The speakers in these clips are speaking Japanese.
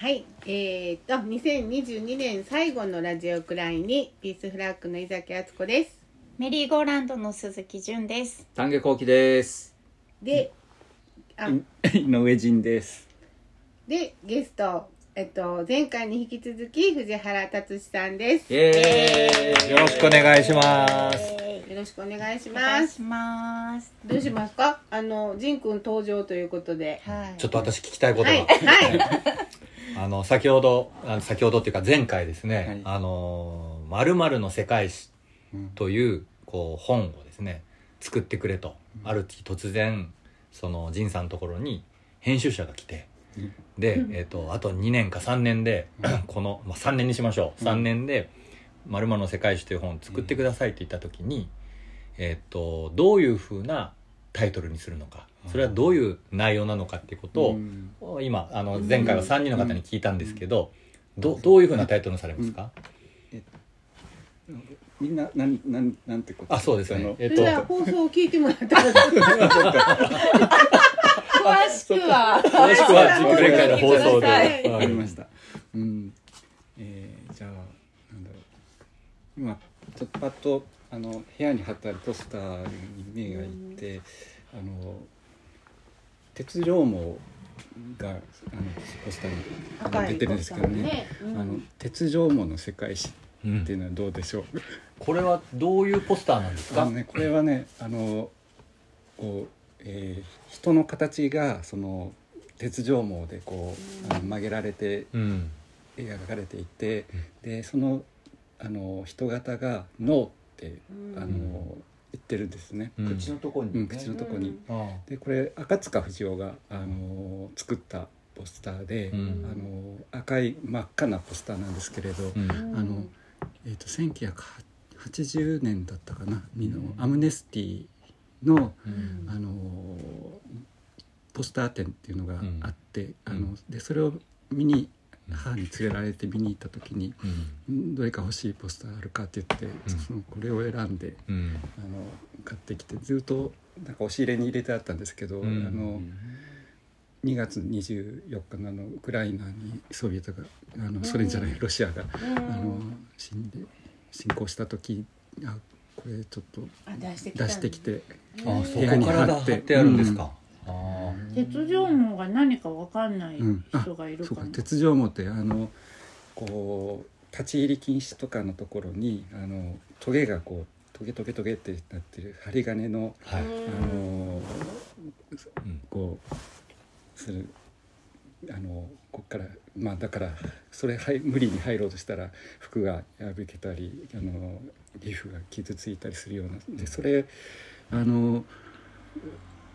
はい、えー、と2022年最後のラジオクライにピースフラッグの井崎敦子です。メリーゴーランドの鈴木純です。丹下幸喜です。で、あ 井上仁です。でゲストえっと前回に引き続き藤原達さんです。イエーイ。よろしくお願いします。よろしくお願いしおます。ます。どうしますか？あの仁君登場ということで。はい。ちょっと私聞きたいことが、はいはいあの先ほどあの先ほどっていうか前回ですね、はい。あのまるまるの世界史というこう本をですね作ってくれと、ある日突然その仁さんのところに編集者が来て。で、えー、とあと2年か3年で、この、まあ、3年にしましょう。3年で「まるの世界史」という本を作ってくださいって言った時に、えー、とどういうふうなタイトルにするのか。それはどういう内容なのかっていうことを、今あの前回は3人の方に聞いたんですけど、どどういうふうなタイトルにされますか、みんななんなんなんてこと？あそうですよね。えっ、それではと。放送を聞いてもらったら。詳しくは。詳しくは前回の放送で、はい。わかりました。うん。えー、じゃあなんだろう。今ちょっとパッとあの部屋に貼ってあるポスターに目がいって、あの鉄条網があのポスターに出てるんですけどね。うん。あの鉄条網の世界史うんっていうのはどうでしょう？これはどういうポスターなんですか、あのね、これはねあのこう、えー人の形がその鉄条網でこう、あの曲げられてうん。描かれていて、でそのあの人型が「脳」って、あの言ってるんですね、うん。口のところに、口のとこに。あでこれ赤塚不二夫があの作ったポスターで、うん。あの赤い真っ赤なポスターなんですけれど、あのえー、と1980年だったかなにのアムネスティの、うん。あのポスター展っていうのがあって、あのでそれを見に母に連れられて見に行った時にうん「どれか欲しいポスターあるか?」って言って、そのこれを選んでうん。あの買ってきてずっとなんか押し入れに入れてあったんですけど、うん。あの2月24日のあのウクライナにソビエトがあのソ連じゃないロシアが、あの死んで侵攻した時あこれちょっとあ出してきた出して部屋に貼って貼ってあるんですか、あ鉄条網が何かわかんない人がいるかな。そうか。鉄条網ってあのこう立ち入り禁止とかのところにあのトゲがこうトゲトゲトゲってなってる針金の、ーはい、あのうんこうするあのこっからまあだからそれはい無理に入ろうとしたら服が破けたりあの皮膚が傷ついたりするような。でそれあのと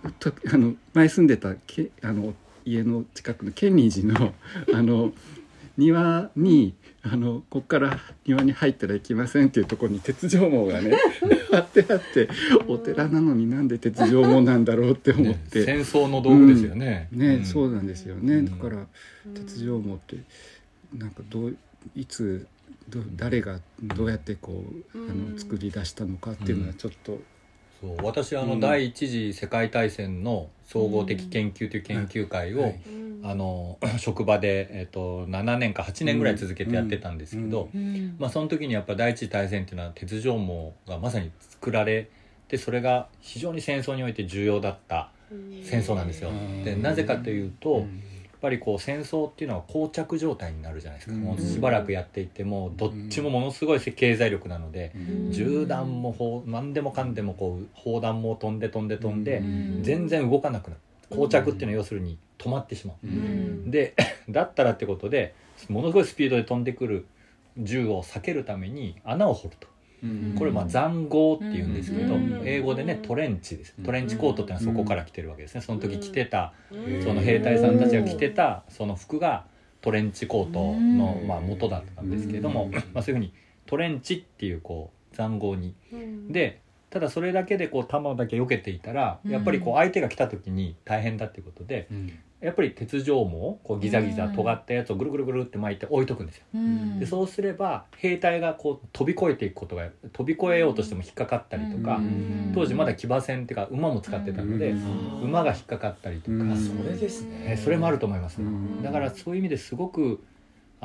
あの前住んでたけあの家の近くのケニー寺の あの庭にあのこっから庭に入ったらいけませんっていうところに鉄条網がね 貼ってあってお寺なのになんで鉄条網なんだろうって思っねて。戦争の道具ですよね、ね、ん。そうなんですよね、うん。だから鉄条網ってなんかどういつど誰がどうやってこう、あの作り出したのかっていうのはちょっと、そう私あの、うん。第一次世界大戦の総合的研究という研究会を、はい。あの 職場で、えっと7年か8年ぐらい続けてやってたんですけど、うん。まあ、その時にやっぱ第一次大戦っていうのは鉄条網がまさに作られてそれが非常に戦争において重要だった戦争なんですよ。うん。でなぜかというと、うぱりこう戦争っていうのは膠着状態になるじゃないですか、うん。もうしばらくやっていてもどっちもものすごい経済力なので、うん。銃弾も砲何でもかんでもこう砲弾も飛んで飛んで飛んで、うん。全然動かなくなる。膠着っていうのは要するに止まってしまう、うん。で だったらってことでものすごいスピードで飛んでくる銃を避けるために穴を掘ると。うんこれまあ塹壕っていうんですけど、うん。英語でねトレンチです。トレンチコートっていうのはそこから来てるわけですね。その時着てたうん。その兵隊さんたちが着てたその服がトレンチコートのうん。まあ元だったんですけれども、うん。まあ、そういうふうにトレンチっていうこう塹壕に。うん。でただそれだけでこう弾だけ避けていたらうん。やっぱりこう相手が来た時に大変だっていうことでうんやっぱり鉄条網をこうギザギザうん。尖ったやつをぐるぐるぐるって巻いて置いとくんですよ。うん。でそうすれば兵隊がこう飛び越えていくことが飛び越えようとしても引っかかったりとか、うん。当時まだ騎馬戦っていうか馬も使ってたので、うん。馬が引っかかったりとか、うん。あそれですえねそれもあると思います、うん。だからそういう意味ですごく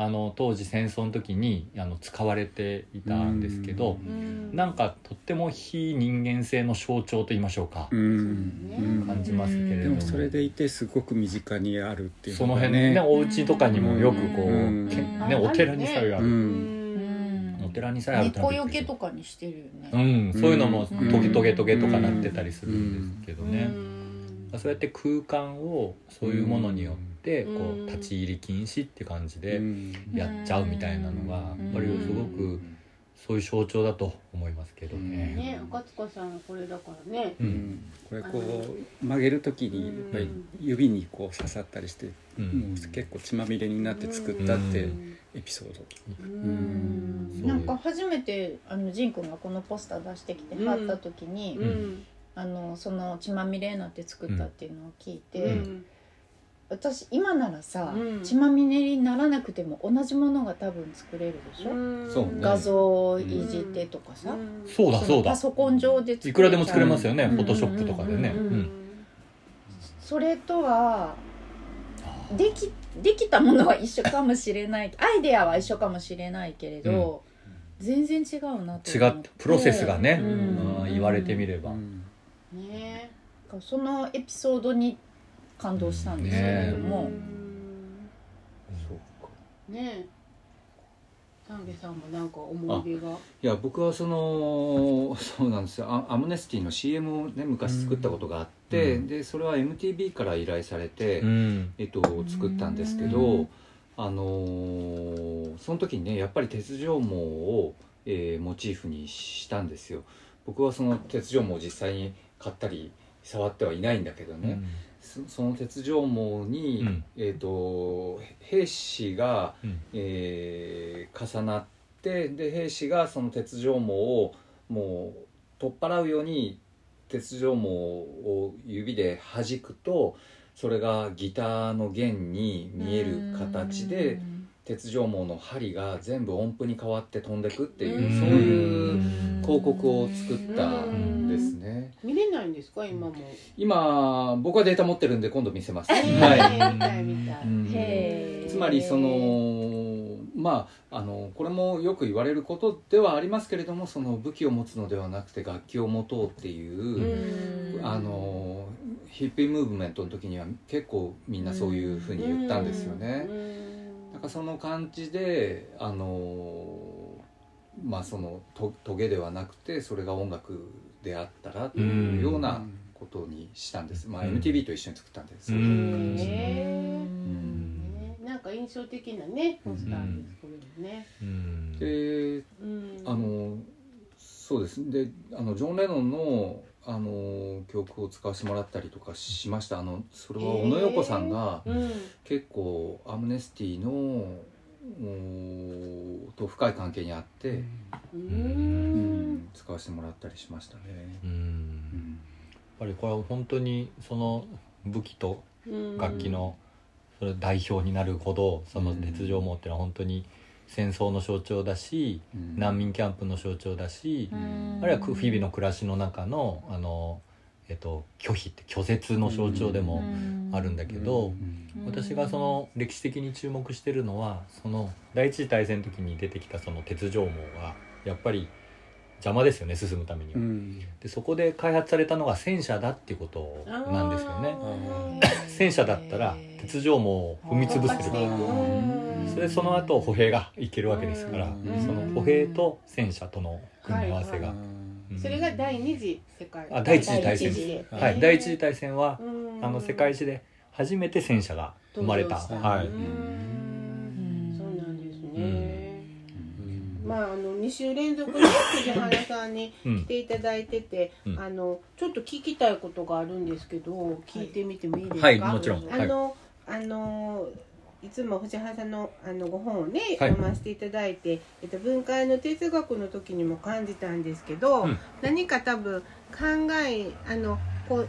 あの当時戦争の時にあの使われていたんですけど、うん。なんかとっても非人間性の象徴と言いましょうか、感じますけれども。でもそれでいてすごく身近にあるっていうそのが辺ねお家とかにもよくこう、ね、お寺にさえある、お寺にさえあるよけとかにしてるよね、うん、そういうのもうん。トゲトゲトゲとかなってたりするんですけどね、うん。そうやって空間をそういうものによってこう立ち入り禁止って感じでうん。やっちゃうみたいなのがやっぱりすごくそういう象徴だと思いますけどね。ね赤塚さんはこれだからね。ううん。んこれこう曲げる時にやっぱり指にこう刺さったりしてうん。もう結構血まみれになって作ったってうん。エピソード。うん。なんか初めてあのジン君がこのポスター出してきて貼った時に、うん。あのその血まみれになって作ったっていうのを聞いて、うん私今ならさ、うん。血まみれにならなくても同じものが多分作れるでしょ、そうね。画像をいじってとかさ、そうだそうだ。のパソコン上で作れちゃう。いくらでも作れますよね、うん。フォトショップとかでね。うん。うん。それとはできできたものは一緒かもしれない。アイデアは一緒かもしれないけれど、全然違うなと違思っってプロセスがね、うん。うん。言われてみれば、うん。ねそのエピソードに感動したんですけれども、そうか。ね丹下さんもなんか思い出が。いや僕はその そうなんですよ。アアムネスティの CM をね昔作ったことがあって、うん。でそれは MTV から依頼されて、うん。えっと、作ったんですけど、あのーその時にねやっぱり鉄条網を、えーモチーフにしたんですよ。僕はその鉄条網を実際に買ったり触ってはいないんだけどね、そその鉄条網に、うん。えー、と兵士が、うん。えー重なってで兵士がその鉄条網をもう取っ払うように鉄条網を指で弾くとそれがギターの弦に見える形で鉄条網の針が全部音符に変わって飛んでくっていううん。そういう広告を作ったんですね。見れないんですか？今も。今僕はデータ持ってるんで今度見せます、はい。つまりそのまああのこれもよく言われることではありますけれどもその武器を持つのではなくて楽器を持とうっていう、うん。あのヒッピームーブメントの時には結構みんなそういうふうに言ったんですよね。なんかその感じであのまあそのとトゲではなくてそれが音楽であったらというようなことにしたんです、まあ、うん MTV と一緒に作ったんです、うん。うん。へうん。えねなんか印象的なねポスターですこれもね。うん。でうん。あのそうです。ねであのジョン・レノンのあの曲を使わせてもらったりとかしました。あのそれは小野洋子さんがうん。結構アムネスティのおと深い関係にあって、ううんん使わせてもらったりしましたね。うん。うんやっぱりこれは本当にその武器と楽器のそれ代表になるほどその鉄条網っていうのは本当に戦争の象徴だしうん。難民キャンプの象徴だしあるいは日々の暮らしの中のあの、えっと、拒否って拒絶の象徴でもあるんだけどうん。私がその歴史的に注目してるのはその第一次大戦の時に出てきたその鉄条網がやっぱり邪魔ですよね進むためには。うん。でそこで開発されたのが戦車だっていうことなんですよね。戦車だったら鉄条網を踏み潰せる突破していくうん。それでその後歩兵がいけるわけですからうん。その歩兵と戦車との組み合わせが、それが第二次世界。あ第一次大戦です、はい、第一次大戦はうん。あの世界史で初めて戦車が生まれた、はい、うん。そうなんですね。うん。まああの2週連続で藤原さんにうん。来ていただいてて、うん。あのちょっと聞きたいことがあるんですけど聞いてみてもいいですか、はいもちろん。あの、あのいつも藤原さんのあのご本をね、はい。読ませていただいて、えっと、文化の哲学の時にも感じたんですけど、うん。何か多分考えあのこう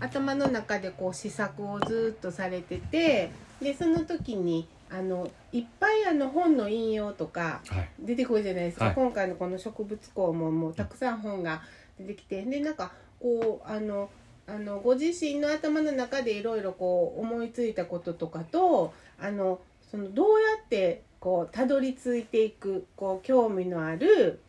頭の中でこう試作をずっとされててでその時にあのいっぱいあの本の引用とかはい。出てくるじゃないですか、はい。今回のこの植物校ももうたくさん本が出てきて。でなんかこうあのあのご自身の頭の中でいろいろこう思いついたこととかとあのそのどうやってこうたどり着いていくこう興味のある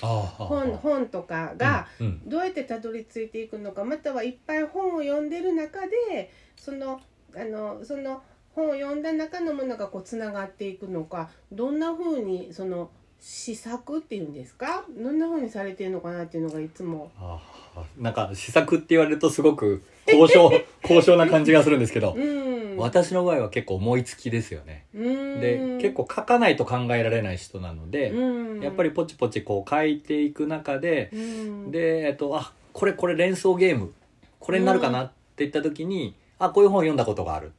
本本とかが、どうやってたどり着いていくのかまたはいっぱい本を読んでる中でそのあのその本を読んだ中のものがこうつながっていくのかどんな風にその試作っていうんですか？どんな風にされてるのかなっていうのがいつも。ああなんか試作って言われるとすごく交渉交渉な感じがするんですけど、うん、私の場合は結構思いつきですよね。うん。で結構書かないと考えられない人なので、うん。やっぱりポチポチこう書いていく中で、うん。で、えっと、あこれこれ連想ゲームこれになるかなって言った時に、あこういう本読んだことがある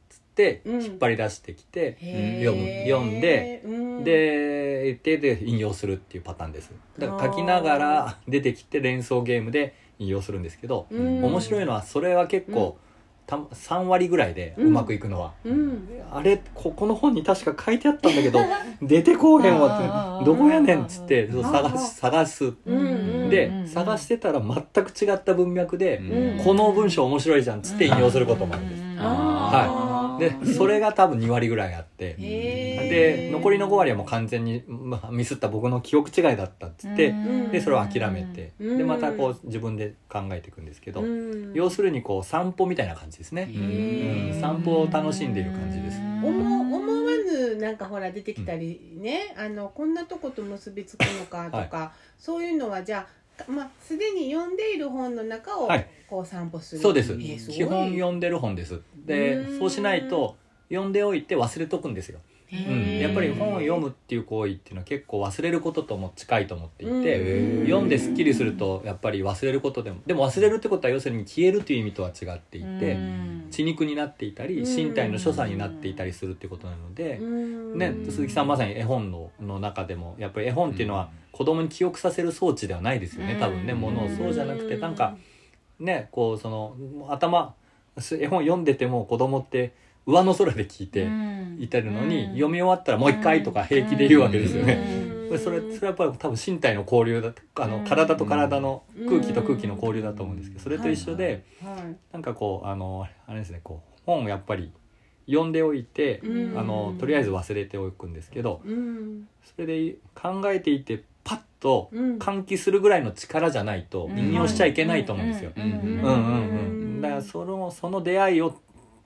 引っ張り出してきて、読む読んでうん。で言ってで引用するっていうパターンです。だから書きながら 出てきて連想ゲームで引用するんですけど、うん。面白いのはそれは結構、た3割ぐらいでうまくいくのは、うん。あれここの本に確か書いてあったんだけど 出てこうへんわってどこやねんっつって探し探す。うんでうん探してたら全く違った文脈で、うん。この文章面白いじゃんっつって引用することもあるんです、あーでそれが多分2割ぐらいあって。で残りの5割はもう完全に、まあ、ミスった僕の記憶違いだったっつって、ん。でそれを諦めて、うん。でまたこう自分で考えていくんですけど、うん。要するにこう散歩みたいな感じですね、うん。散歩を楽しんでいる感じです。思思わぬなんかほら出てきたりね、あのこんなとこと結びつくのかとか、そういうのはじゃあまあすでに読んでいる本の中をはい。こう散歩する、そうです。えーすごい。基本読んでる本です。でうん。そうしないと読んでおいて忘れとくんですよ、へうん、ーやっぱり本を読むっていう行為っていうのは結構忘れることとも近いと思っていて、うん。読んですっきりするとやっぱり忘れることでもでも忘れるってことは要するに消えるという意味とは違っていて、血肉になっていたりうん。身体の所作になっていたりするってことなので、うん。ね、鈴木さんまさに絵本のの中でもやっぱり絵本っていうのは子供に記憶させる装置ではないですよね多分ね。うん。ものをそうじゃなくてなんかねこうその頭絵本読んでても子供って上の空で聞いていてるのに、読み終わったらもう一回とか平気で言うわけですよね。うん。それそれはやっぱり多分身体の交流だあのうん。体と体のうん。空気と空気の交流だと思うんですけどそれと一緒ではいなんかこうあのあれですねこう本をやっぱり読んでおいてうん。あのとりあえず忘れておくんですけどうん。それで考えていてパッとうん。喚起するぐらいの力じゃないと引用しちゃいけないと思うんですよ。うん。うんうんうん。だからそのその出会いを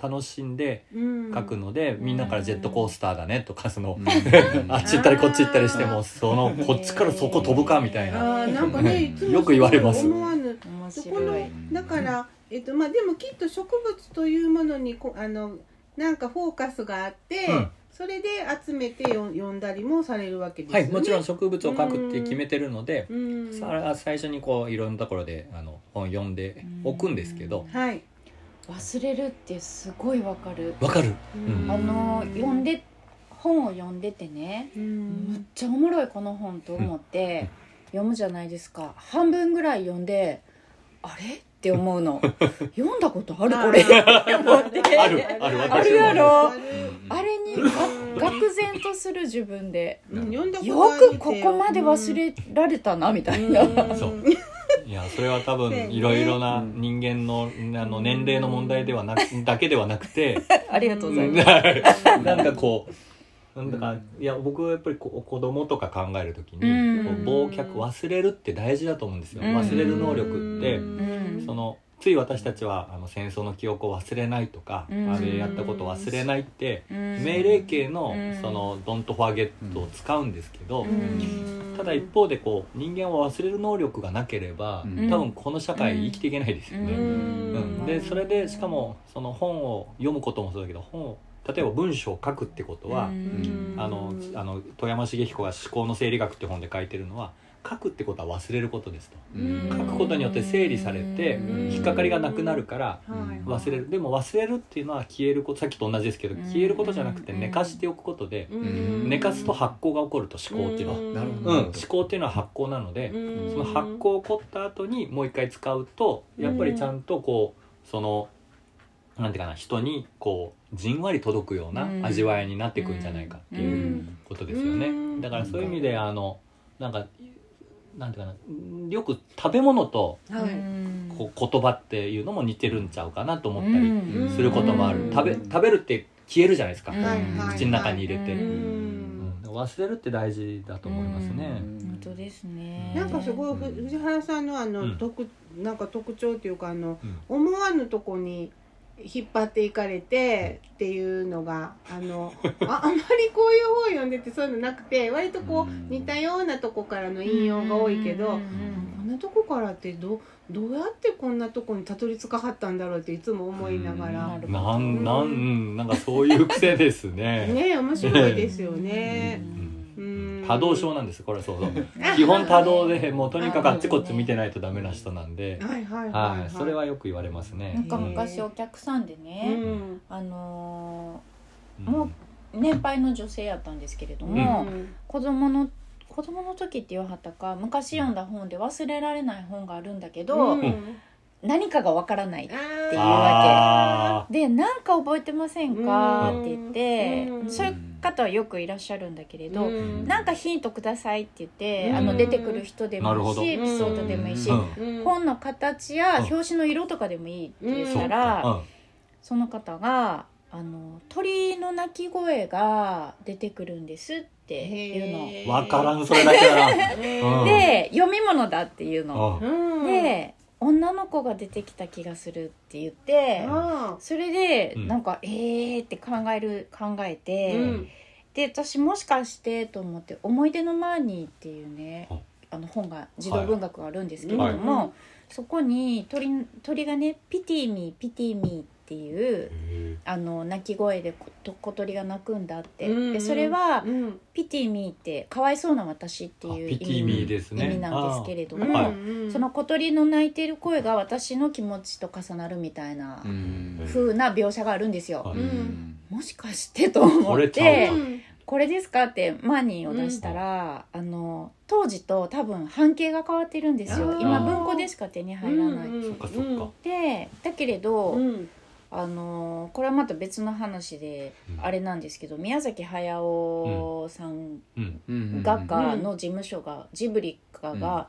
楽しんでうん。書くので、みんなからジェットコースターだねとかその、うん。あっち行ったりこっち行ったりしてもそのこっちからそこ飛ぶかみたいな。なんかねよく言われます。思わぬ。面そこ白いのだから、えっとまあ、でもきっと植物というものにこあのなんかフォーカスがあって、うん。それで集めて読読んだりもされるわけですよね。はい、もちろん植物を描くって決めてるので、うん。さ最初にこういろんなところであの本読んでおくんですけどはい、忘れるってすごいわかる。わかる、うん。あの読んで本を読んでてねうむっんちゃおもろいこの本と思って読むじゃないですか。半分ぐらい読んであれって思うの。読んだことあるこれ。って思って。ある。ある。あるやろ。あれにが愕然とする自分で。うん。読んだことよくここまで忘れられたなみたいな、うん。そういやそれは多分ねいろいろな人間のあの年齢の問題ではなくだけではなくて。ありがとうございます、なんかこうなんだかいや僕はやっぱりこ子供とか考える時に、忘却忘れるって大事だと思うんですよ、うん。忘れる能力って、うん。そのつい私たちはあの戦争の記憶を忘れないとか、うん。あれやったことを忘れないって、うん。命令形のうん。その「ドントファーゲット」を使うんですけど、うん。ただ一方でこう人間は忘れる能力がなければ、うん。多分この社会生きていけないですよね。うん。うん。でそれでしかもその本を読むこともそうだけど本を例えば文章を書くってことは、うん。あのあの富山茂彦が「思考の整理学」って本で書いてるのは書くってことは忘れることですと。うん。書くことによって整理されてうん。引っかかりがなくなるからはい。忘れる。でも忘れるっていうのは消えることさっきと同じですけどうん。消えることじゃなくて寝かしておくことでうん。寝かすと発酵が起こると思考っていうのは、うん、思考っていうのは発酵なのでうん。その発酵起こった後にもう一回使うとやっぱりちゃんとこうそのなんていうかな人にこうじんわり届くような味わいになっていくんじゃないかっていううんことですよね、うん。だからそういう意味であのなんかなんていうかなよく食べ物とはい。うん。こう言葉っていうのも似てるんちゃうかなと思ったりうん。することもある、うん。食べ食べるって消えるじゃないですか、うんはいはい。口の中に入れて、忘れるって大事だと思いますね、本当ですね。なんかすごいふ藤原さんのあの、うん。特なんか特徴っていうかあの、うん。思わぬとこに引っ張っていかれてっていうのがあの ああんまりこういう本読んでてそういうのなくて割とこううん。似たようなとこからの引用が多いけど、うんこんなとこからってどどうやってこんなとこにたどり着かはったんだろうっていつも思いながら、うん。なんなんなんかそういう癖ですね。ね面白いですよね。多動症なんですこれそうそう。基本多動で もうとにかくあっちこっち見てないとダメな人なんで、はいはいはい、は、はいそれはよく言われますなねん。か昔お客さんでうね、ん。あのうん。もう年配の女性やったんですけれどうも、ん。子供の子供の時って言わはったか昔読んだ本で忘れられない本があるんだけど、うん。何かがわからないあていうあで「なんか覚えてませんか?」うんって言って、うん。そういう方はよくいらっしゃるんだけれど、うん。なんかヒントくださいって言って、うん。あの出てくる人でもいいしエピソードでもいいし、うん。うん。本の形やうん。表紙の色とかでもいいって言ったら、か。その方があの鳥の鳴き声が出てくるんですっていうの。分からんそれだけだな。うん。で読み物だっていうの。で女の子が出てきた気がするって言ってあそれでうん。なんか、えーって考える考えあて、うん。で私もしかしてと思って「思い出のマーニー」っていうねあ。あの本が児童文学があるんですけれども、はい。そこに鳥鳥がね「ピティミーピティミー」っていうあの鳴き声でこと小鳥が鳴くんだって、うんでそれはうん「ピティミー」って「かわいそうな私」っていうあピティミーですね。意味なんですけれどうんも、はい。うんその小鳥の鳴いてる声が私の気持ちと重なるみたいなうん。風な描写があるんですよ。もしかしてと思ってこれですかってマーニーを出したら、あの当時と多分半径が変わってるんですよ。今文庫でしか手に入らない。うん。そっかそっか。でだけれど、うんあのこれはまた別の話でうん。あれなんですけど宮崎駿さん。画家の事務所がジブリ家が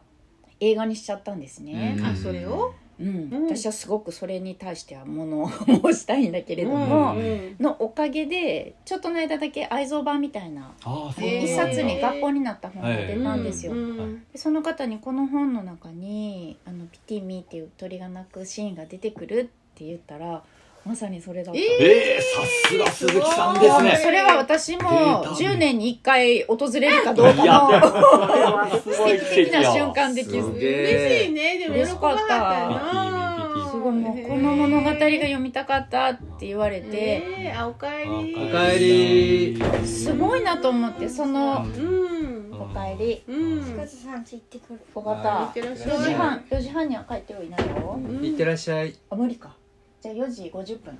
映画にしちゃったん。ですね。あそれをうん。うん。私はすごくそれに対しては物申したいん。だけれども、うん。のおかげでちょっとの間だけ愛蔵版みたいな一冊に学校になった本が出たん。ですよ。うん。でその方にこの本の中に「あのピティミー」っていう鳥が鳴くシーンが出てくるって言ったらまさにそれだった。えええさすが鈴木さんですもうね。それは私もデータ10年に1回訪れるかどうかのこれはすごい奇跡的な瞬間的すすげえ嬉しいね。でも喜ばはったよな。ピティミピティごい。もうこの物語が読みたかったって言われて。ねえあおかえりおかえり。すごいなと思ってそのうん。おかえり。うん。塚田さんち行ってくる。尾形いってらっしゃい。4時半4時半には帰ってはいないよ。うん。いってらっしゃい。あ無理かじゃあ4時50分。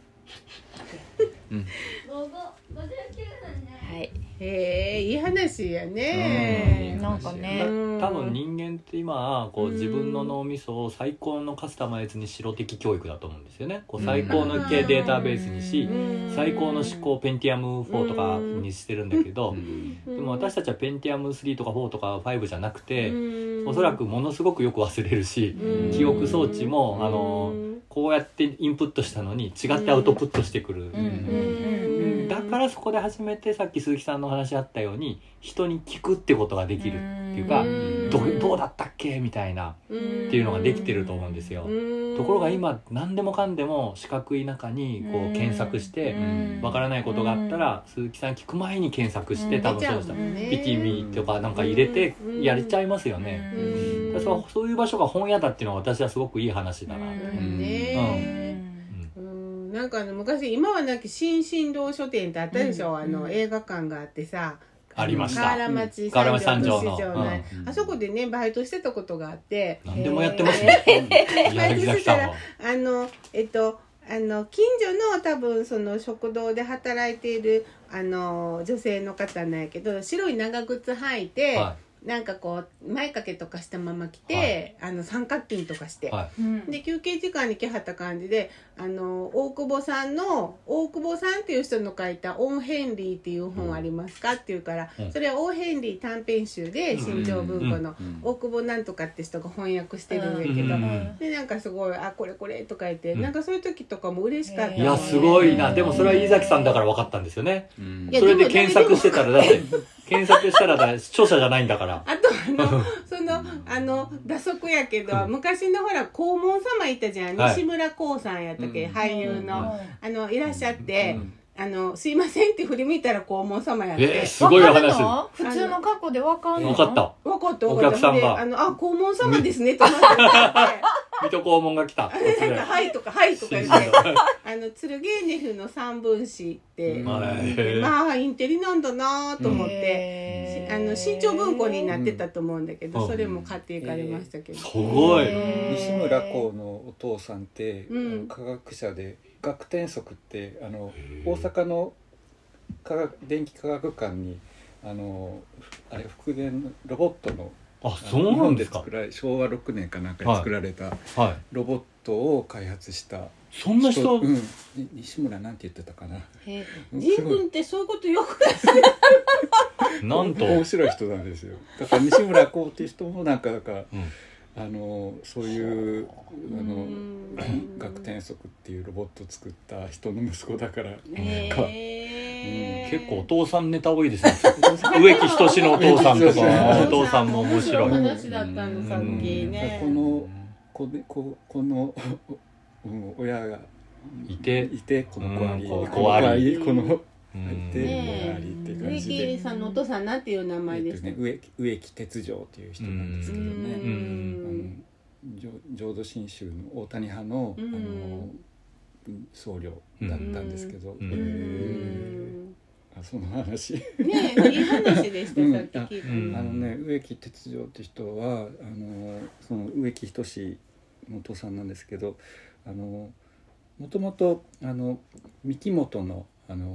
午後59分ねはい。へえいい話やね。うん。なんかね。うん。多分人間って今こううん。自分の脳みそを最高のカスタマイズにしろ的教育だと思うんですよね。こう最高の系データベースにしうん。最高の思考ペンティアム4とかにしてるんだけどうん。でも私たちはペンティアム3とか4とか5じゃなくてうん。おそらくものすごくよく忘れるしうん。記憶装置もあのこうやってインプットしたのに違ってアウトプットしてくるだからそこで初めてさっき鈴木さんのお話あったように人に聞くってことができるっていうかうん。どどうだったっけみたいなっていうのができてると思うんですよ。ところが今何でもかんでも四角い中にこう検索してうん。わからないことがあったら鈴木さん聞く前に検索してうん。多分そうでした。うんピティミーとかなんか入れてうんやれちゃいますよね。そういう場所が本屋だっていうのは私はすごくいい話だなうんなんかあの昔今はなき新進堂書店ってあったでしょ、うんあのうん。映画館があってさ。ありました。河原町三条の。三条の。ねうんあそこでねバイトしてたことがあって。何でもやってますね。柳崎さん。は。あのえっとあの近所の多分その食堂で働いているあの女性の方なんやけど白い長靴履いて、はなんかこう前掛けとかしたまま来て、あの三角巾とかして、はうんで休憩時間に来はった感じであの大久保さんの大久保さんっていう人の書いた「オン・ヘンリー」っていう本ありますか、って言うから、うん。それはオン・ヘンリー短編集で新潮文庫のうん。大久保なんとかって人が翻訳してるんやけど、うん。でなんかすごい「あこれこれ」とか言って、うん。なんかそういう時とかも嬉しかったい。いやすごいな。でもそれは飯崎さんだから分かったんですよね。それで検索してたらだって検索したらだ著者じゃないんだから。あとあのそのあの打足やけど、昔のほら黄門様いたじゃん、はい。西村光さんやったっけ、うん。俳優の、あのいらっしゃって、うん。あのすいませんって振り向いたら黄門様やって、えーすごいお話わかるの？普通の過去でわかんの？分かった。分かった。お客さんが。であのあ黄門様ですねっって 水戸黄門が来たはいとかはいとか言って あのツルゲーネフの三分子って、まあインテリなんだなと思って、あの新潮文庫になってたと思うんだけど、うん。それも買っていかれましたけど、すごい。西村光のお父さんって、科学者で学天則ってあの大阪の科学電気科学館にあのあれ復元のロボットのあそうなんですか。日本で作られ昭和6年かなんかに作られたはい。ロボットを開発したそんな人うん、に西村なんて言ってたかな。へうん。仁君ってそういうことよくなんと。面白い人なんですよ。だから西村光っていう人もなんかだからうんあのそういうあのうん。学天則っていうロボットを作った人の息子だから。へー結構お父さんネタ多いですね。植木仁のお父さんとかお父さん。も面白い。話だったのさっきね。このこでここの、うん、親がいて。いてこの子あり、うんこの子ありこのうん。いてね子ありって感植じで。木さんのお父さんなんていう名前でしたえ。っとね、植木植木哲丈っていう人なんですけどね、うん。あの浄浄土真宗の大谷派の,、うんあの僧侶だったんですけど、あその話。ねえいい話でしたうん。さっき聞いたうん。あのね植木哲丈って人はあのその植木仁のお父さんなんですけどあのもともとあの三木本のあの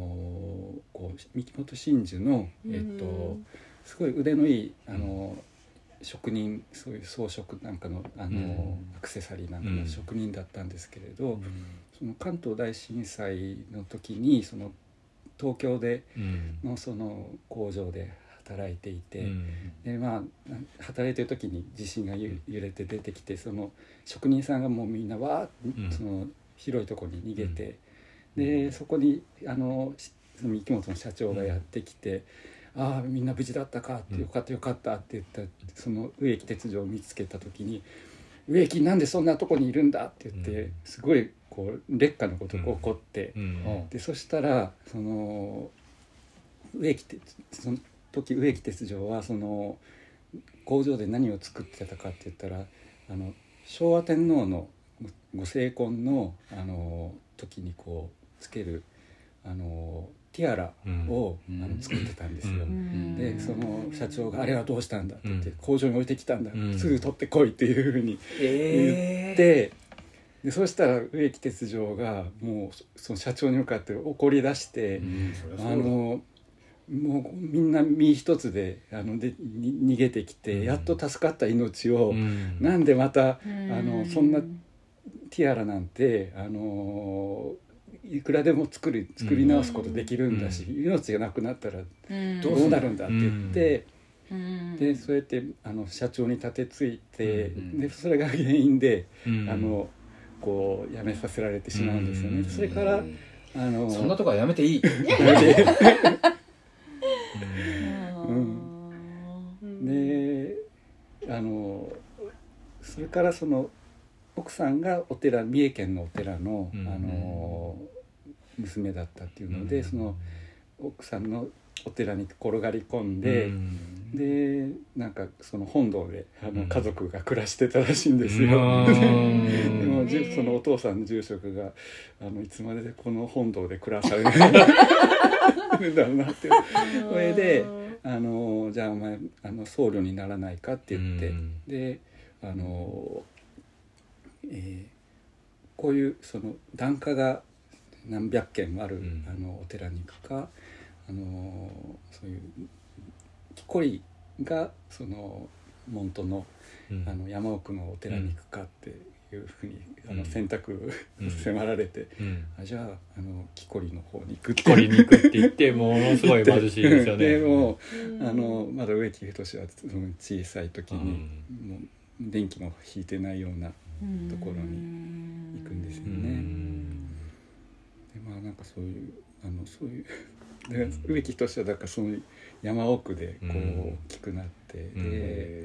こう三木本真珠の、えっと、すごい腕のいいあの職人そういう装飾なんかのあの、うん。アクセサリーなんかの職人だったんですけれど、その関東大震災の時にその東京でうん。のその工場で働いていて。うん。でまあ働いてる時に地震がゆ揺れて出てきてその職人さんがもうみんなわーうん。っその広いところに逃げて、でそこにあのしその三木本の社長がやってきて「ああみんな無事だったか」って「うんよかったよかった」って言ったその植木哲丈を見つけた時に「植木なんでそんなとこにいるんだ」って言って、うん。すごいこう劣化のことが起こって。うん。でそしたらその植木てその時植木鉄丈はその工場で何を作ってたかって言ったらあの昭和天皇のご成婚のあの時にこうつけるあのティアラを、うん。あの作ってたんですよ。うん。でその社長が「あれはどうしたんだ?」って言って、うん工場に置いてきたんだ、うんすぐ取ってこい」っていうふうに言って、でそしたら植木鉄丈がもうそその社長に向かって怒り出して、あのもうみんな身一つであのでに逃げてきて、うん。やっと助かった命を、うん。なんでまたあうん。のそんなティアラなんてあのいくらでも作り作り直すことできるんだし、命がなくなったらうん。どうなるんだって言って。うん。でそうやってあの社長に立てついて、うんでそれが原因で、うん。あのこう辞めさせられてしまうんですよね。うん。それからあのそんなとこはやめていい。うん。であのそれからその奥さんがお寺三重県のお寺の,、うん。あの娘だったっていうので、その奥さんのお寺に転がり込んで、でなんかその本堂であうん。の家族が暮らしてたらしいんですよ。うん。でもそのお父さんの住職があのいつまでこの本堂で暮らされるん だろう。なってそれであのじゃあお前あの僧侶にならないかって言って、うん。であの、えーこういうその檀家が何百軒ある、うん。あのお寺に行くかあのそういう木こりがその門徒のうん。あの山奥のお寺に行くかっていうふうに、あうん。の選択うん。迫られて、うん。あじゃああの木こりの方に行くって。取りに行くって言ってものすごい貧しいですよね。でもうん。あのまだ植木太はその小さい時に、うん。もう電気も引いてないようなところに行くんですようね。まあなんかそういうあのそういう 植木としてはだからその山奥でこううん。大きくなって、うん。で、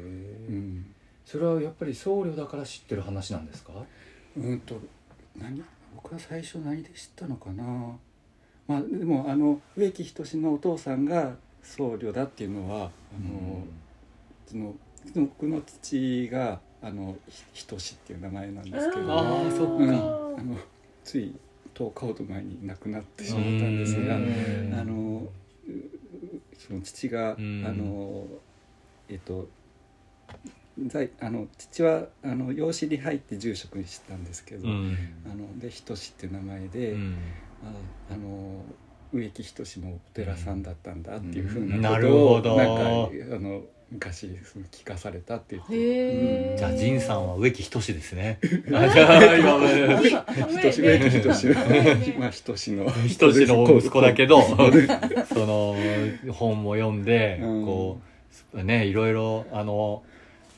うん、それはやっぱり僧侶だから知ってる話なんですか？うんと何？僕は最初何で知ったのかな？まあでもあの植木仁のお父さんが僧侶だっていうのはあの、その僕の父があのひ仁志っていう名前なんですけどあーそっか。うん、あのつい10日ほど前に亡くなってしまったんですがうん。あのうその父が、うん。あのえっと在あの父はあの養子に入って住職にしたんですけど、うん。あので仁志っていう名前で、うん。ああの植木仁もお寺さんだったんだっていうふううん。ななるほど。ことをなんかあの昔その聞かされたって言って。じゃあ仁さんは植木仁ですね。あじゃあ今仁。志植木仁。まあ仁志の。仁志の息子だけどその本も読んで、うん。こうねいろいろあの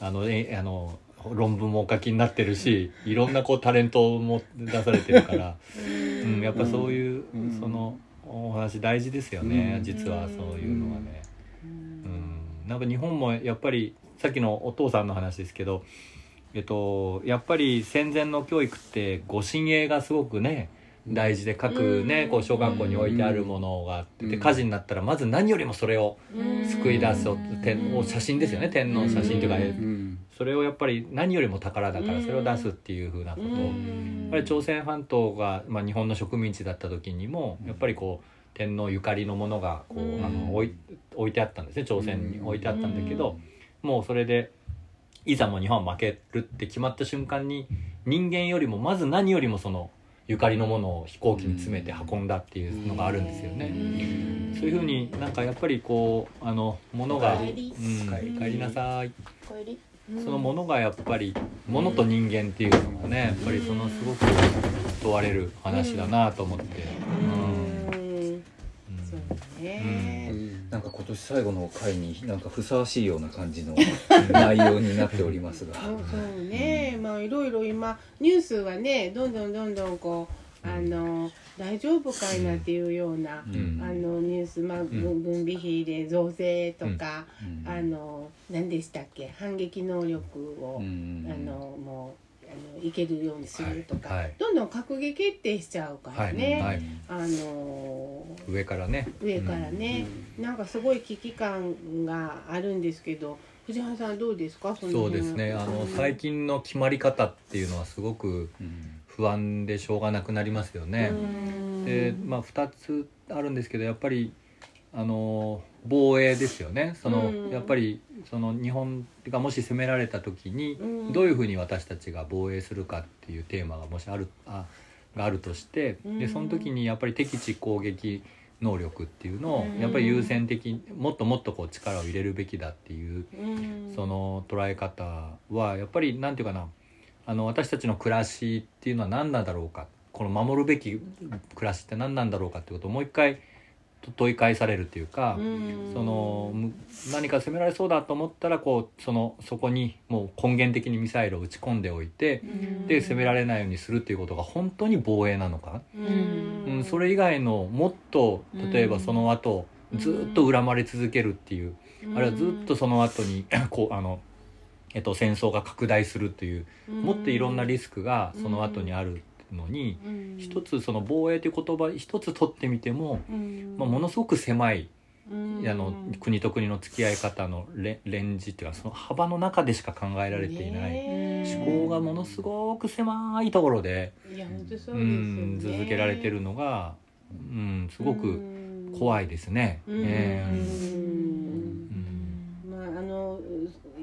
あのえあの論文もお書きになってるしいろんなこうタレントも出されてるから、うん、やっぱそういう、うん。そのお話大事ですよね、うん。実はそういうのはね。うん、なんか日本もやっぱりさっきのお父さんの話ですけど、えっと、やっぱり戦前の教育ってご神営がすごくね大事で各ね、うん。こう小学校に置いてあるものがあって、火事になったらまず何よりもそれを救い出す天を写真ですよね天皇写真というか、うん。それをやっぱり何よりも宝だからそれを出すっていうふうなこと。を、やっぱり朝鮮半島が、まあ、日本の植民地だった時にもやっぱりこう天皇ゆかりのものがこう、うん。あの置い置いてあったんですね朝鮮に置いてあったんだけど、もうそれでいざもう日本は負けるって決まった瞬間に人間よりもまず何よりもそのゆかりのものを飛行機に詰めて運んだっていうのがあるんですよね。そういうふうになんかやっぱりこうあのものが、お帰り。うん、帰り。なさい。そのものがやっぱりものと人間っていうのがねやっぱりそのすごく問われる話だなと思って、うんね。なんか今年最後の回になんかふさわしいような感じの 内容になっておりますが。そうそうね、まあいろいろ今ニュースはねどんどんどんどんこうあの大丈夫かいなっていうような、うん。あのニュース、まあ、分分備費で増税とか、うん。あの何でしたっけ？反撃能力を、うん。あのもうあのいけるようにするとか、はいはい。どんどん閣議決定しちゃうからね、はいはい。あの上からね。上からね、なんかすごい危機感があるんですけど藤原さんどうですか？そう辺ですね。あのうん。最近の決まり方っていうのはすごくうん。不安でしょうがなくなりますよね。うん。でまあ2つあるんですけどやっぱりあの防衛ですよね。その、うん。やっぱりその日本がもし攻められた時にうん。どういうふうに私たちが防衛するかっていうテーマがもしあるあがあるとしてうん。でその時にやっぱり敵地攻撃能力っていうのをうん。やっぱり優先的にもっともっとこう力を入れるべきだっていううん。その捉え方はやっぱりなんていうかなあの私たちの暮らしっていうのは何なんだろうかこの守るべき暮らしって何なんだろうかってことをもう一回と問い返されるっていうか、うん。そのむ何か攻められそうだと思ったらこうそのそこにもう根源的にミサイルを撃ち込んでおいてうん。で攻められないようにするっていうことが本当に防衛なのか、うん。うん、それ以外のもっと例えばその後ずっと恨まれ続けるっていうあるいはずっとその後に こうあの、えっと、戦争が拡大するというもっといろんなリスクがその後にあるのにうん。一つその防衛という言葉一つ取ってみても、うん。まあ、ものすごく狭いうん。あの国と国の付き合い方のレレンジっていうかその幅の中でしか考えられていない、ね思考がものすごく狭いところで、いや本当そうでん、ね。続けられてるのが、うん、すごく怖いですね。うん。ええ。まああの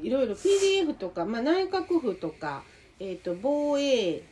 いろいろ PDF とか、まあ、内閣府とか、えー、と防衛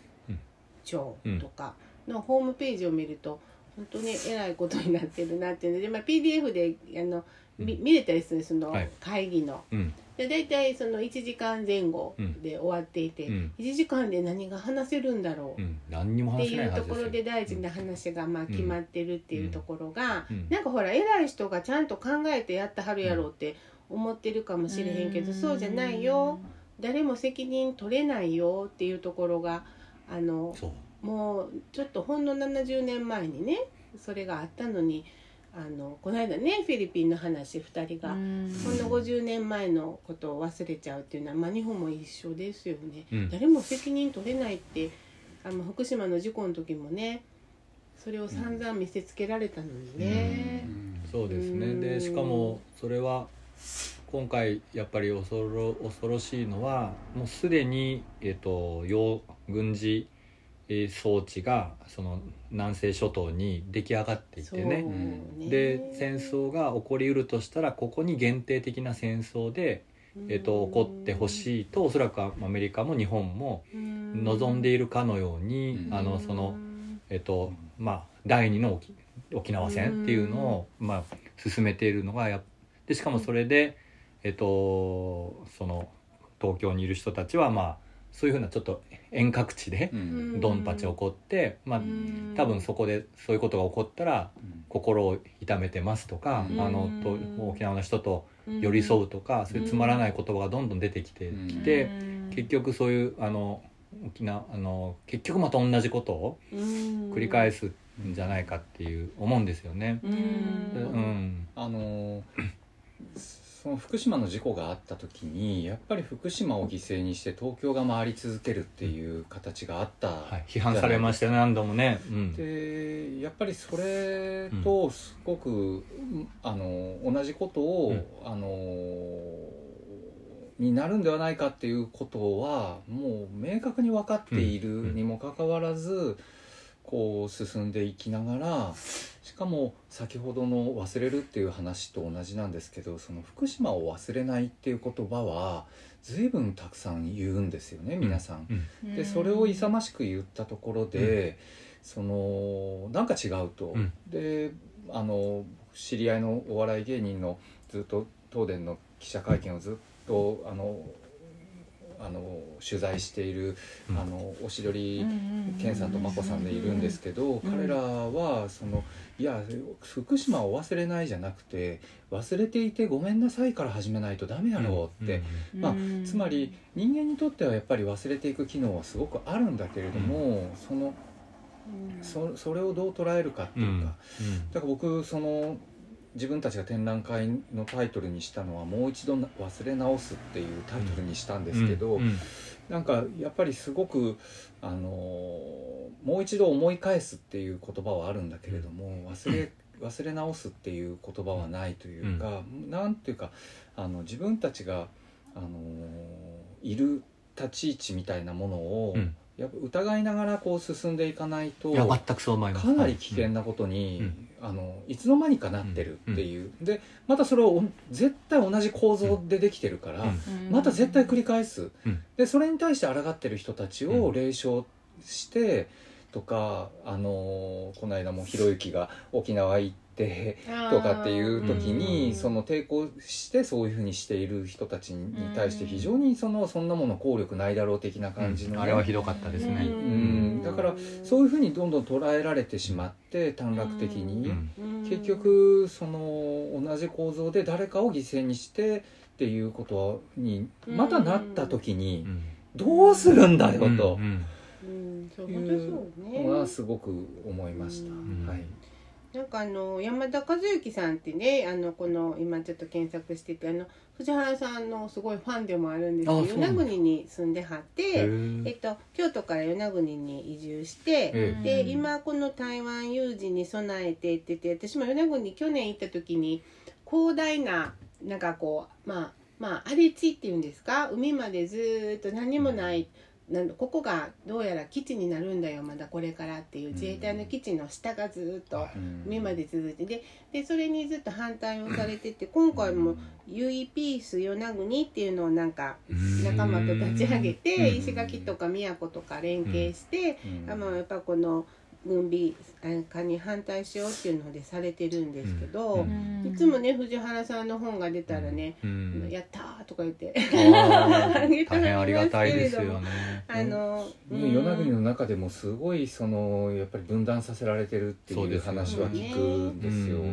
庁とかのホームページを見ると本当にえらいことになってるなっていうので、まあ、PDF であのみ見れたりするそのはい。会議の。うん。で大体その1時間前後で終わっていて、うん。1時間で何が話せるんだろううん。何にもっていいうはところで大事な話がまあ決まってるっていうところが、うん。なんかほら偉い人がちゃんと考えてやってはるやろうって思ってるかもしれへんけど、そうじゃないよ。誰も責任取れないよっていうところがあのもうちょっとほんの70年前にねそれがあったのにあのこの間ねフィリピンの話2人が。うん。ほんの50年前のことを忘れちゃうっていうのは、まあ、日本も一緒ですよね、うん。誰も責任取れないってあの福島の事故の時もねそれを散々見せつけられたのにね、そうですね。うん。でしかもそれは今回やっぱり恐ろ恐ろしいのはもうすでに、えっと洋軍事えー装置がその南西諸島に出来上がっていてね。ね。で戦争が起こりうるとしたらここに限定的な戦争で、えっと起こってほしいとおそらくアメリカも日本も望んでいるかのように、うん。あのそのえっとまあ第二の沖沖縄戦っていうのを、まあ、進めているのがやでしかもそれで、えっとその東京にいる人たちはまあそういうふうなちょっと遠隔地でうん。ドンパチ起こって、まあうん。多分そこでそういうことが起こったら心を痛めてますとか、うん。あのと沖縄の人と寄り添うとか、そういうつまらない言葉がどんどん出てきてうん。きて、結局そういうあの沖縄あの結局また同じことを繰り返すんじゃないかっていう思うんですよね。うん。うん。あのその福島の事故があった時にやっぱり福島を犠牲にして東京が回り続けるっていう形があった、はい、批判されましたよね何度もね。うん。でやっぱりそれとすごく、あの同じことを、うん。あのになるんではないかっていうことはもう明確に分かっているにもかかわらず、こう進んでいきながらしかも先ほどの「忘れる」っていう話と同じなんですけどその福島を忘れないっていう言葉は随分たくさん言うんですよね皆さん。うん。でそれを勇ましく言ったところで、そのなんか違うと、うん。であの知り合いのお笑い芸人のずっと東電の記者会見をずっとあのあの取材している、うん。あのおしどり健さんと眞子さんでいるんですけど、彼らはそのいや福島を忘れないじゃなくて忘れていてごめんなさいから始めないとダメやろうって、まあつまり人間にとってはやっぱり忘れていく機能はすごくあるんだけれども、そのそそれをどう捉えるかっていうか、だから僕その自分たちが展覧会のタイトルにしたのは「もう一度な忘れ直す」っていうタイトルにしたんですけど、うんなんかやっぱりすごくあのもう一度思い返すっていう言葉はあるんだけれども忘れ忘れ直すっていう言葉はないというか、なんていうかあの自分たちがあのいる立ち位置みたいなものを、うんやっぱ疑いながらこう進んでいかないといや全くそう思います。かなり危険なことに、うん。あのいつの間にかなってるっていう、でまたそれを絶対同じ構造でできてるから、うん。また絶対繰り返す、うん。でそれに対して抗ってる人たちをうん。冷笑してとか、あのこの間もひろゆきが沖縄行ってとかっていう時に、うんその抵抗してそういうふうにしている人たちに対して非常にそのそんなもの効力ないだろう的な感じのね、あれはひどかったですね。うん。だからそういうふうにどんどん捉えられてしまって短絡的に、うん。結局その同じ構造で誰かを犠牲にしてっていうことにまたなった時にうん。どうするんだようんとうん。うん。そういうのはすごく思いました。うん。はいなんかあの山田和之さんってねあのこの今ちょっと検索しててあの藤原さんのすごいファンでもあるんですけど与那国に住んではっへて、えーっと、京都から与那国に移住して、えで今この台湾有事に備えてって言って私も与那国に去年行った時に広大ななんかこうまあまあ荒れ地っていうんですか？海までずーっと何もないなんここがどうやら基地になるんだよまだこれからっていう自衛隊の基地の下がずーっとうん。海まで続いてででそれにずっと反対をされてて今回も「ユイピース与那国」っていうのをなんか仲間と立ち上げてうん。石垣とか宮古とか連携して、うん。あのやっぱこの軍備化に反対しようっていうのでされてるんですけど、うん。いつもね藤原さんの本が出たらねうん「やったー」とか言って。あげて 大変ありがたいですよね。あの、ね与那国の中でもすごいそのやっぱり分断させられてるっていう話は聞くんですよ。ううん。う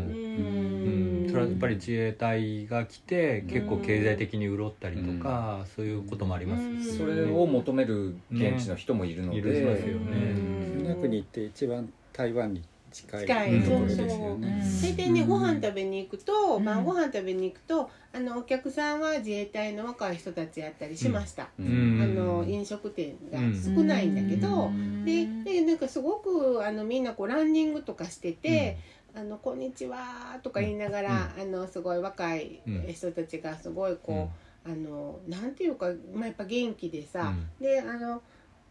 んそれはやっぱり自衛隊が来て結構経済的に潤ったりとか、そういうこともありますし、それを求める現地の人もいるので、ね。いるいますよね。うん。与那国って一番台湾に近い近い。ところですそうそうよね。それでねご飯食べに行くと、うん。晩ご飯食べに行くとあのお客さんは自衛隊の若い人たちやったりしました、ううん。あの飲食店が少ないんだけど、ででなんかすごくあのみんなこうランニングとかしてて「あのこんにちは」とか言いながら、あのすごい若い人たちがすごいこう、あのなんていうか、まあ、やっぱ元気でさ、であの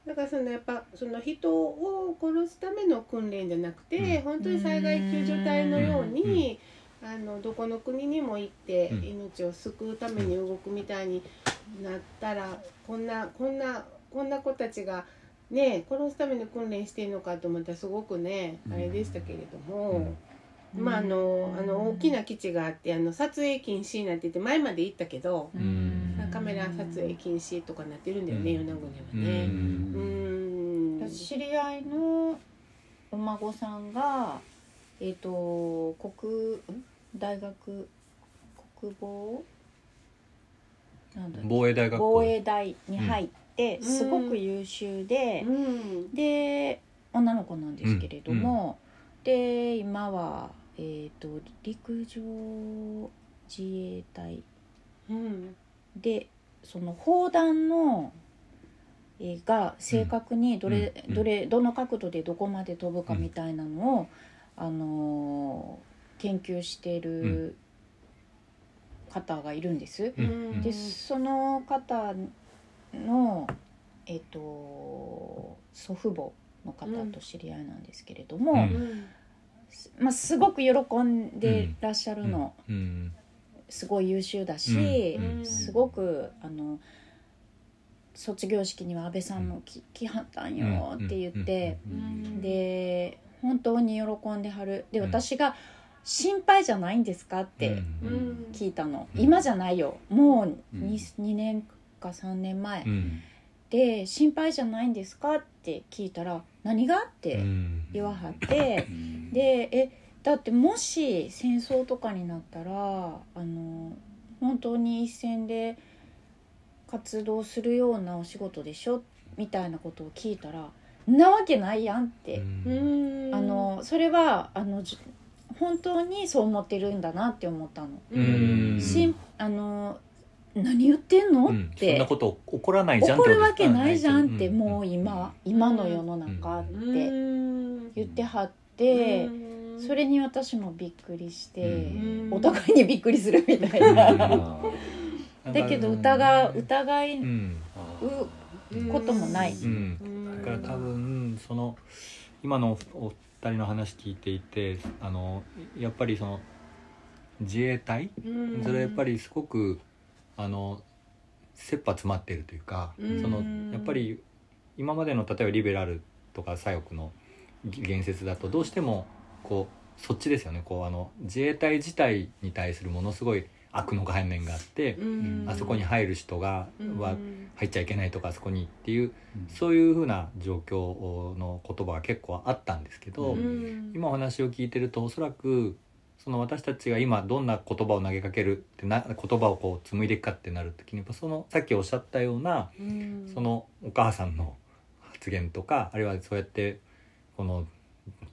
だからそのやっぱその人を殺すための訓練じゃなくて、うん。本当に災害救助隊のように、あのどこの国にも行ってうん。命を救うために動くみたいになったら、こんなこんなこんな子たちがね殺すための訓練してるのかと思ったらすごくねあれでしたけれども。まああのあの大きな基地があってあの撮影禁止になってて前まで行ったけど、カメラ撮影禁止とかなってるんだよね、うん。与那国はね。うん。私知り合いのお孫さんがえっ、と国ん大学国防？なんだっけ？防衛大学校。防衛大に入って、うんすごく優秀で、うん。で女の子なんですけれども、で今は、えー、と陸上自衛隊。うん。でその砲弾の、えーが正確にどれ、うん。どれどの角度でどこまで飛ぶかみたいなのを、あのー研究している方がいるんです。うん。でその方の、えっと祖父母の方と知り合いなんですけれども、うん。うんまあ、すごく喜んでらっしゃるの、うん。すごい優秀だし、うん。すごくあの卒業式には安倍さんもき来はったんよって言って、うん。で本当に喜んではる。でうん。私が「心配じゃないんですか?」ってうん。聞いたの、うん。今じゃないよ。もううん。2, 2年か3年前、うん。で「心配じゃないんですか?」って聞いたら「何が?」ってうん言わはって、で「えだってもし戦争とかになったらあの本当に一線で活動するようなお仕事でしょ?」みたいなことを聞いたら「んなわけないやん」って、うんあのそれはあのじ本当にそう思ってるんだなって思ったの。うんしんあの何言ってんの、うん。って。そんなこと起こらないじゃん怒るわけないじゃんってうん。もう今、今の世の中って言ってはって、それに私もびっくりして、うん。お互いにびっくりするみたいな、あ だけど疑う疑いこともない、うん。だから多分その今のお二人の話聞いていてあのやっぱりその自衛隊？それはやっぱりすごくあの切羽詰まってるというかうん。そのやっぱり今までの例えばリベラルとか左翼の言説だとどうしてもこうそっちですよね。こうあの自衛隊自体に対するものすごい悪の概念があって、あそこに入る人がは入っちゃいけないとかあそこにっていうそういうふうな状況の言葉が結構あったんですけど、今お話を聞いてるとおそらくその私たちが今どんな言葉を投げかけるってな言葉をこう紡いでいくかってなる時にやっぱそのさっきおっしゃったようなそのお母さんの発言とかあるいはそうやってこの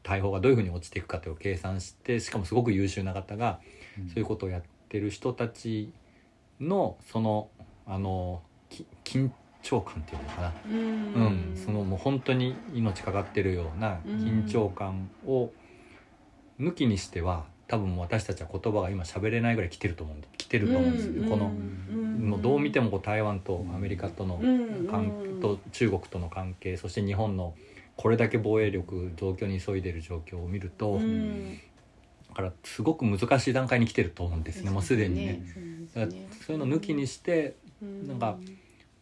大砲がどういうふうに落ちていくかというのを計算してしかもすごく優秀な方がそういうことをやってる人たちのそのあのき緊張感っていうのかな、うん。そのもう本当に命かかってるような緊張感を抜きにしては多分私たちは言葉が今喋れないぐらい来てると思うんで来てると思うんですよ、このもうどう見てもこう台湾とアメリカとの関と中国との関係そして日本のこれだけ防衛力状況に急いでる状況を見ると、だからすごく難しい段階に来てると思うんですねもうすでにね。そういうの抜きにしてなんか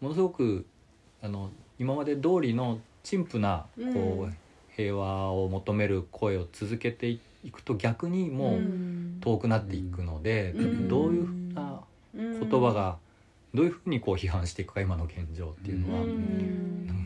ものすごくあの今まで通りの陳腐なこう、平和を求める声を続けていくと逆にもう遠くなっていくので、うん。どういうふうな言言葉がどういうふうにこう批判していくか今の現状っていうのは、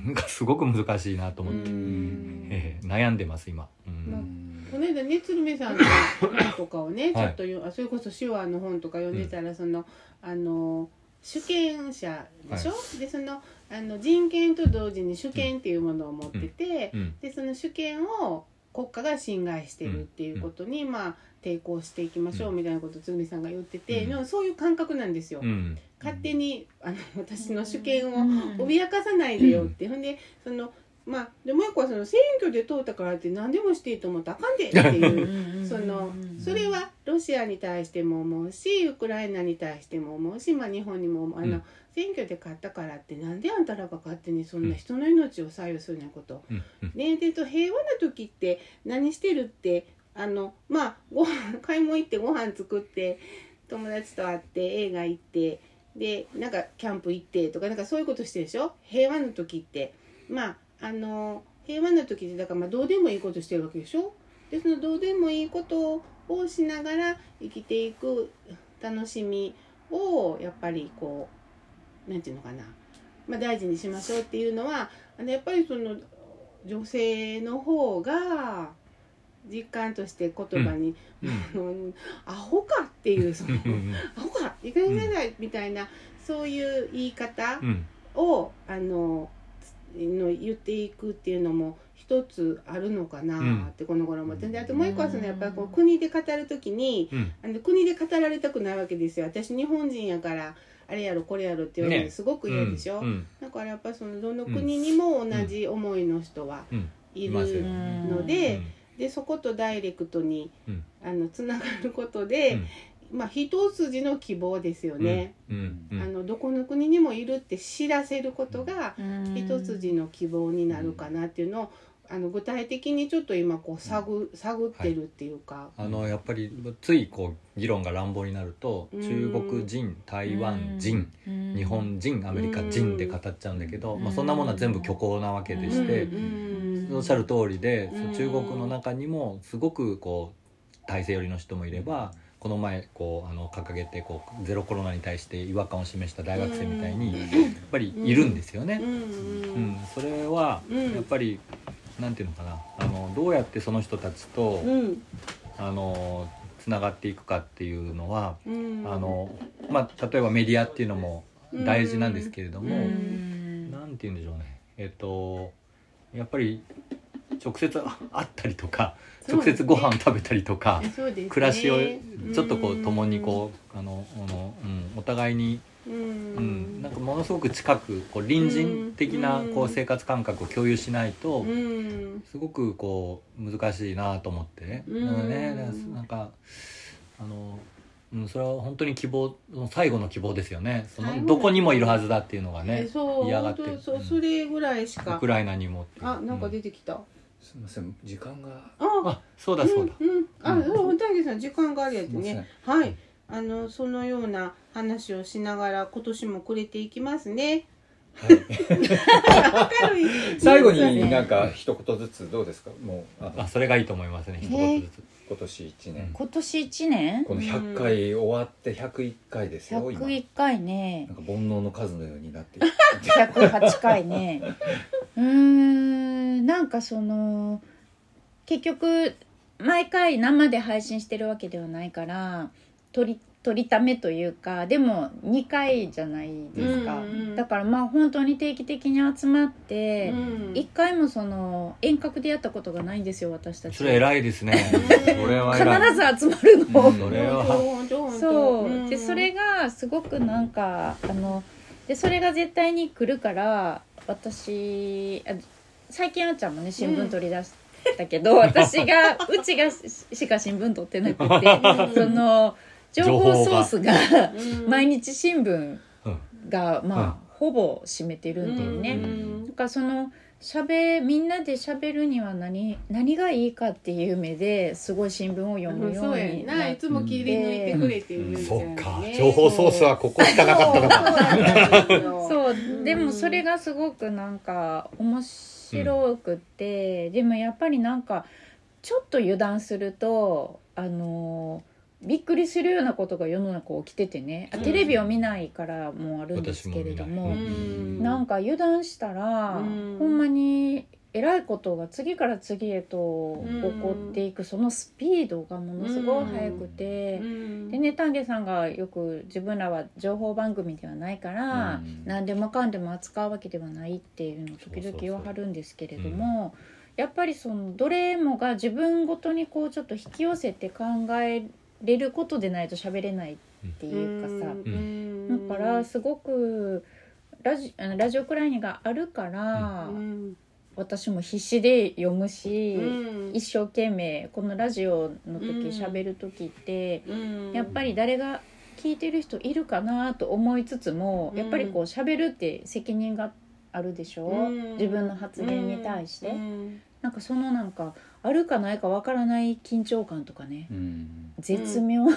なんかすごく難しいなと思って、ええ悩んでます今。うん。この間ね鶴瓶さんの本とかをねちょはいっとよ、あそれこそ手話の本とか読んでたら、そのあの主権者でしょ、でそのあの人権と同時に主権っていうものを持ってて、うん。でその主権を国家が侵害してるっていうことに、まあ抵抗していきましょうみたいなことを鶴瓶さんが言ってて、うん。そういう感覚なんですよ。うん。勝手にあの私の主権をうん。脅かさないでよって、ほんでそのまあでもう一個はその選挙で通ったからって何でもしていいと思ったらあかんで っていう。そのそれはロシアに対しても思うしウクライナに対しても思うし、まあ、日本にも思う。あの、うん。選挙で勝ったからってなんであんたらが勝手にそんな人の命を左右するようなこと、うんうん。ねでと平和な時って何してるってあのまあご飯 買い物行ってご飯作って友達と会って映画行ってでなんかキャンプ行ってとかなんかそういうことしてるでしょ？平和の時って。まああの平和な時ってだからまあどうでもいいことしてるわけでしょ？でそのどうでもいいことをしながら生きていく楽しみをやっぱりこうなんていうのかな、まあ、大事にしましょうっていうのはあのやっぱりその女性の方が実感として言葉に「うんアホか」っていうそのうん「アホかいかになさい」みたいなそういう言い方うんをあのの言っていくっていうのも一つあるのかなってこの頃思って。であともう一個はそのやっぱりこう国で語る時にうん。あの国で語られたくないわけですよ。私日本人やからあれやろこれやろって言われるすごく嫌でしょ、うん。だからやっぱそのどの国にも同じ思いの人はうん。いるね。ので,、でそことダイレクトにうん。あのつながることで、まあ一筋の希望ですよね、うんうんあのどこの国にもいるって知らせることが一筋の希望になるかなっていうのをあの具体的にちょっと今こう探探ってるっていうか、あのやっぱりついこう議論が乱暴になるとうん。中国人台湾人日本人アメリカ人で語っちゃうんだけど、まあ、そんなものは全部虚構なわけでして、うん。おっしゃる通りで、うん。中国の中にもすごくこう体制寄りの人もいればこの前こうあの掲げてこうゼロコロナに対して違和感を示した大学生みたいにやっぱりいるんですよね。うんうんそれはうん。やっぱりなんていうのかな。あのどうやってその人たちとうん。あのつながっていくかっていうのはうん。あの、まあ、例えばメディアっていうのも大事なんですけれども、うん。なんて言うんでしょうね。えっとやっぱり直接あ会ったりとか直接ご飯食べたりとか、ね。暮らしをちょっとこう共にこうあのあの、うん、お互いに、うん、うん、なんかものすごく近くこう隣人的なうん。こう生活感覚を共有しないとうん。すごくこう難しいなと思って。ね。うん。だからねなんかあのうん、それは本当に希望最後の希望ですよね。そののどこにもいるはずだっていうのがえね嫌がって。そそれぐらいしか。ウクライナにもあなんかうん。出てきた、すみません時間が。ああそうだそうだ、うん、うん、あ、うん。そう、大さん時間があるやつね。はい、あのそのような話をしながら今年もくれていきますね。はい。最後になんか一言ずつどうですか？もうあそれがいいと思いますね一言ずつ、今年一年。今年1年？この100回終わって101回ですよ今。101回ね。なんか煩悩の数のようになって。いって108回ね。うーんなんかその結局毎回生で配信してるわけではないから取り取りためというかでも2回じゃないですか、うんうんだからまあ本当に定期的に集まって、うん。一回もその遠隔でやったことがないんですよ私たち。それ偉いですね。それは必ず集まるの、うん。それはそうでそれがすごくなんかあのでそれが絶対に来るから私あ最近あっちゃんもね新聞取り出したけど、私がうちがししか新聞取ってなくて その情報ソースがうん 毎日新聞うん。がまあ、ほぼ占めてるんだよね。うん。だからそのしゃべみんなで喋るには何何がいいかっていう目ですごい新聞を読むよそうになっないつも切り抜いてくれてるそっか。ね情報ソースはここしかなかったのかそう そう。でもそれがすごくなんか面白くて、でもやっぱりなんかちょっと油断するとあのびっくりするようなことが世の中起きててね。あテレビを見ないからもあるんですけれども、私もん。なんか油断したら、うん。ほんまにえらいことが次から次へと起こっていく、そのスピードがものすごい速くて。うん。でね丹下さんがよく自分らは情報番組ではないから、うん。何でもかんでも扱うわけではないっていうのを時々言わはるんですけれどもやっぱりそのどれもが自分ごとにこうちょっと引き寄せて考えれることでないと喋れないっていうかさ、うん。だからすごくラジあのラジオクライニがあるから、うん。私も必死で読むし、うん。一生懸命このラジオの時うん喋る時って。うん。やっぱり誰が聞いてる人いるかなと思いつつも、うん。やっぱりこう喋るって責任があるでしょ、うん。自分の発言に対して、うん。なんかそのなんかあるかないかわからない緊張感とかね。うん。絶妙な、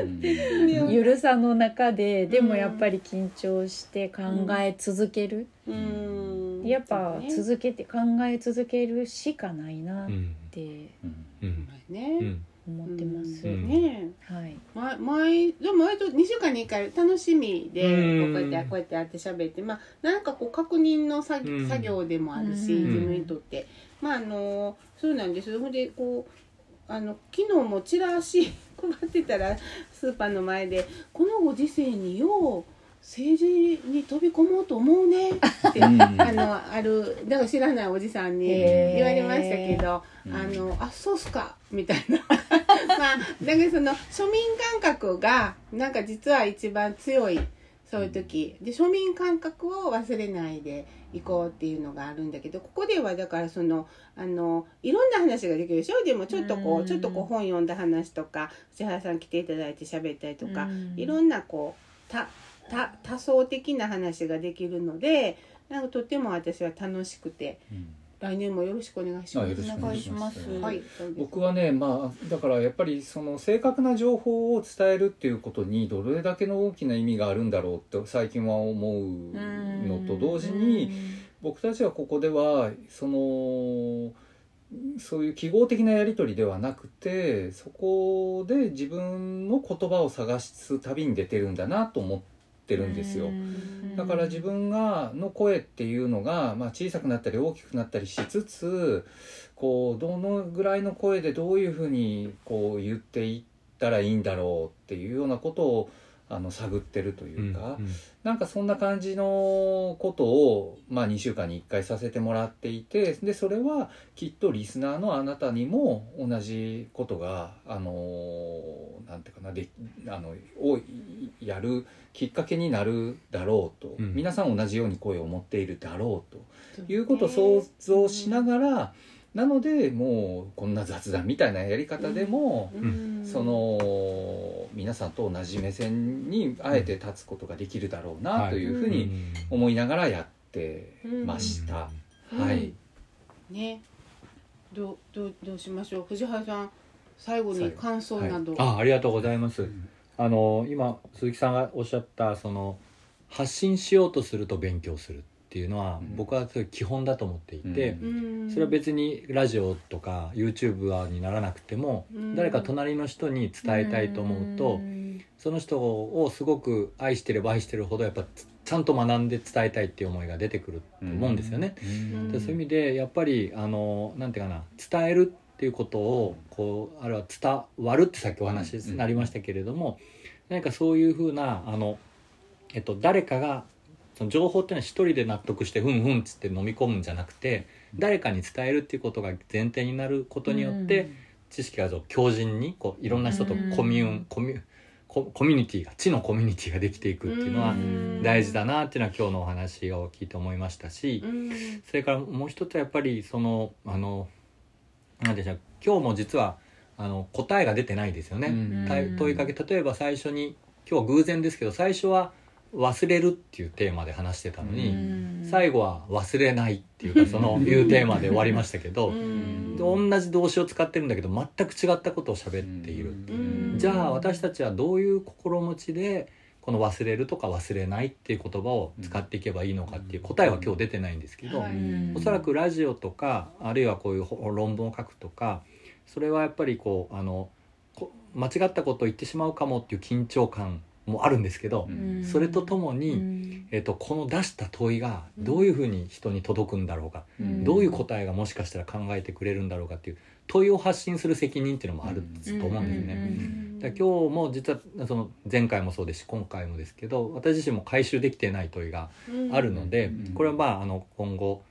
うん。ゆるさの中ででもやっぱり緊張して考え続ける、うん。やっぱ続けて考え続けるしかないなっうん。てうん。うん。ねうん思ってます、うん。ね。はい。ま毎でも割と2週間に1回楽しみでうん。こうやってこうやってやって喋ってまあなんかこう確認の作,、うん。作業でもあるし、うん。自分にとってまああのそうなんです。ほんでこうあの昨日もチラシ配ってたらスーパーの前で「このご時世によう政治に飛び込もうと思うね」ってうん あのあるだから知らないおじさんに言われましたけど「うん。あのあそうっすか」みたいな。まあだけどその庶民感覚がなんか実は一番強いそういう時。で庶民感覚を忘れないでいこうっていうのがあるんだけどここではだからそのあのいろんな話ができるでしょ？でもちょっとこううん。ちょっとこう本読んだ話とか千原さん来ていただいて喋ったりとかうん。いろんなこうたた多層的な話ができるのでなんかとっても私は楽しくて来年もよろしくお願いします。お願いします。はい、僕はねまあだからやっぱりその正確な情報を伝えるっていうことにどれだけの大きな意味があるんだろうって最近は思うのと同時に僕たちはここではそのそういう記号的なやり取りではなくてそこで自分の言葉を探す旅に出てるんだなと思ってるんですよ。だから自分がの声っていうのが、まあ、小さくなったり大きくなったりしつつこうどのぐらいの声でどういうふうにこう言っていったらいいんだろうっていうようなことをあの探ってるというか、うんなんかそんな感じのことを、まあ、2週間に1回させてもらっていてでそれはきっとリスナーのあなたにも同じことがあのなんていうかなであのをやるきっかけになるだろうと、うん。皆さん同じように声を持っているだろうと。いうことを想像しながら、なのでもうこんな雑談みたいなやり方でも、うん。その皆さんと同じ目線にあえて立つことができるだろうなというふうに思いながらやってました。うん。はい、ね。どうどうどうしましょう。藤原さん最後に感想など、あありがとうございます。あの今鈴木さんがおっしゃったその発信しようとすると勉強するっていうのは、うん。僕は基本だと思っていて、うん。それは別にラジオとか YouTube にならなくても、うん。誰か隣の人に伝えたいと思うと、その人をすごく愛してれば愛してるほどやっぱちゃんと学んで伝えたいっていう思いが出てくると思うんですよね。ん。でそういう意味でやっぱりあのなんていうかな伝えるっていうことをこうあるいは伝わるってさっきお話になりましたけれども、何かそういうふうなあの、えっと、誰かがその情報っていうのは一人で納得してふんふんっつって飲み込むんじゃなくて誰かに伝えるっていうことが前提になることによって、知識が強靭にこういろんな人とコミューン、うん。コミュココミュニティが知のコミュニティができていくっていうのはうん。大事だなっていうのは今日のお話を聞いて思いましたし、うん。それからもう一つはやっぱりそのあのなんでしょう今日も実はあの答えが出てないですよね。問いかけ例えば最初に今日は偶然ですけど最初は忘れるっていうテーマで話してたのうに、ん。最後は忘れないっていうかそのいうテーマで終わりましたけど、同じ動詞を使ってるんだけど全く違ったことを喋っている、うん。じゃあ私たちはどういう心持ちでこの忘れるとか忘れないっていう言葉を使っていけばいいのかっていう答えは今日出てないんですけど、おそらくラジオとかあるいはこういうほ論文を書くとかそれはやっぱりこうあのこ間違ったことを言ってしまうかもっていう緊張感もあるんですけど、うん。それとともうに、ん。えっとこの出した問いがどういうふうに人に届くんだろうか、うん。どういう答えがもしかしたら考えてくれるんだろうかっていう問いを発信する責任っていうのもあると思うんですね。うん。だ今日も実はその前回もそうですし今回もですけど私自身も回収できてない問いがあるので、うん。これはまああの今後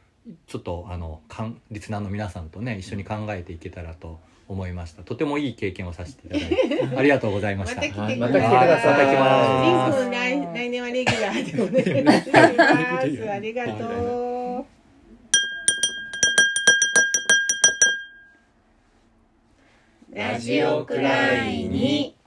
ちょっとあのかんリスナーの皆さんとね一緒に考えていけたらと思いましたとてもいい経験をさせていただいてありがとうございました。また来てはいくださいはいまた来ますリン君来来年はレギュラーでお願いします。ありがとう。ラジオくらいに。